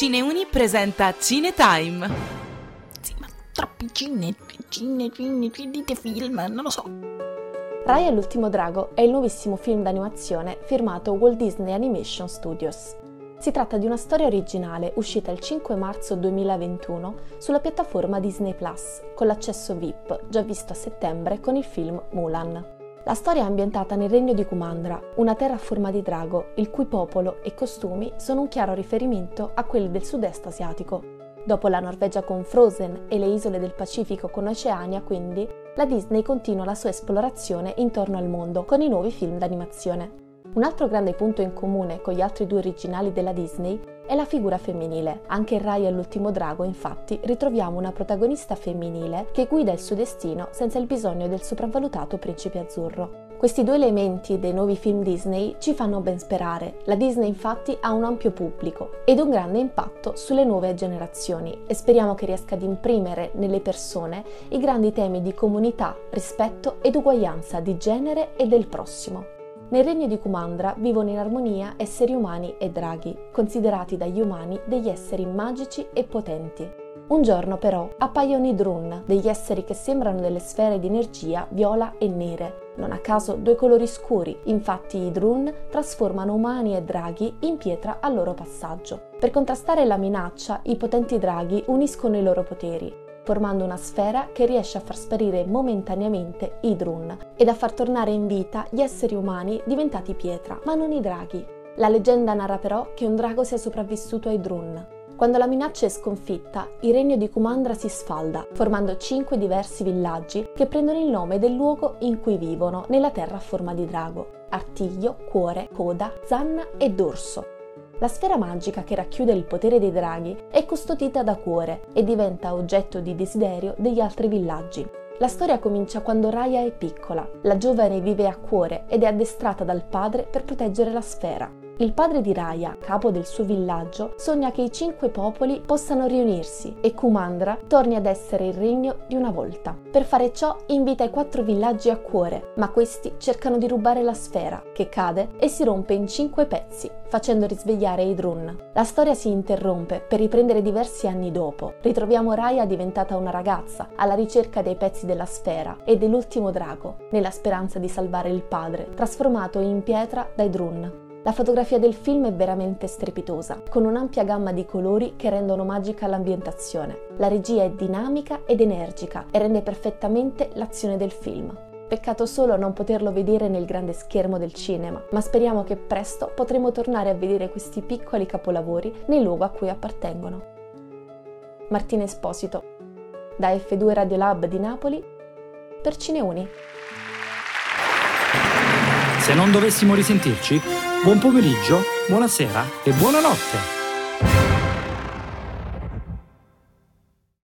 Cineuni presenta Cinetime. Sì, ma troppi cine, cine, cine, dite film, non lo so. Raya e l'ultimo drago è il nuovissimo film d'animazione firmato Walt Disney Animation Studios. Si tratta di una storia originale uscita il 5 marzo 2021 sulla piattaforma Disney Plus, con l'accesso VIP, già visto a settembre con il film Mulan. La storia è ambientata nel regno di Kumandra, una terra a forma di drago, il cui popolo e costumi sono un chiaro riferimento a quelli del sud-est asiatico. Dopo la Norvegia con Frozen e le isole del Pacifico con Oceania, quindi, la Disney continua la sua esplorazione intorno al mondo con i nuovi film d'animazione. Un altro grande punto in comune con gli altri due originali della Disney è la figura femminile. Anche in Rai e l'ultimo drago, infatti, ritroviamo una protagonista femminile che guida il suo destino senza il bisogno del sopravvalutato principe azzurro. Questi due elementi dei nuovi film Disney ci fanno ben sperare. La Disney infatti ha un ampio pubblico ed un grande impatto sulle nuove generazioni e speriamo che riesca ad imprimere nelle persone i grandi temi di comunità, rispetto ed uguaglianza di genere e del prossimo. Nel regno di Kumandra vivono in armonia esseri umani e draghi, considerati dagli umani degli esseri magici e potenti. Un giorno però appaiono i Drun, degli esseri che sembrano delle sfere di energia viola e nere. Non a caso due colori scuri, infatti i Drun trasformano umani e draghi in pietra al loro passaggio. Per contrastare la minaccia, i potenti draghi uniscono i loro poteri, formando una sfera che riesce a far sparire momentaneamente i Drun ed a far tornare in vita gli esseri umani diventati pietra, ma non i draghi. La leggenda narra però che un drago sia sopravvissuto ai Drun. Quando la minaccia è sconfitta, il regno di Kumandra si sfalda, formando cinque diversi villaggi che prendono il nome del luogo in cui vivono nella terra a forma di drago. Artiglio, cuore, coda, zanna e dorso. La sfera magica che racchiude il potere dei draghi è custodita da Cuore e diventa oggetto di desiderio degli altri villaggi. La storia comincia quando Raya è piccola. La giovane vive a Cuore ed è addestrata dal padre per proteggere la sfera. Il padre di Raya, capo del suo villaggio, sogna che i cinque popoli possano riunirsi e Kumandra torni ad essere il regno di una volta. Per fare ciò invita i quattro villaggi a cuore, ma questi cercano di rubare la sfera, che cade e si rompe in cinque pezzi, facendo risvegliare i Drun. La storia si interrompe per riprendere diversi anni dopo. Ritroviamo Raya diventata una ragazza, alla ricerca dei pezzi della sfera e dell'ultimo drago, nella speranza di salvare il padre, trasformato in pietra dai Drun. La fotografia del film è veramente strepitosa, con un'ampia gamma di colori che rendono magica l'ambientazione. La regia è dinamica ed energica e rende perfettamente l'azione del film. Peccato solo non poterlo vedere nel grande schermo del cinema, ma speriamo che presto potremo tornare a vedere questi piccoli capolavori nel luogo a cui appartengono. Martina Esposito, da F2 Radiolab di Napoli, per Cineuni. Se non dovessimo risentirci, buon pomeriggio, buonasera e buonanotte.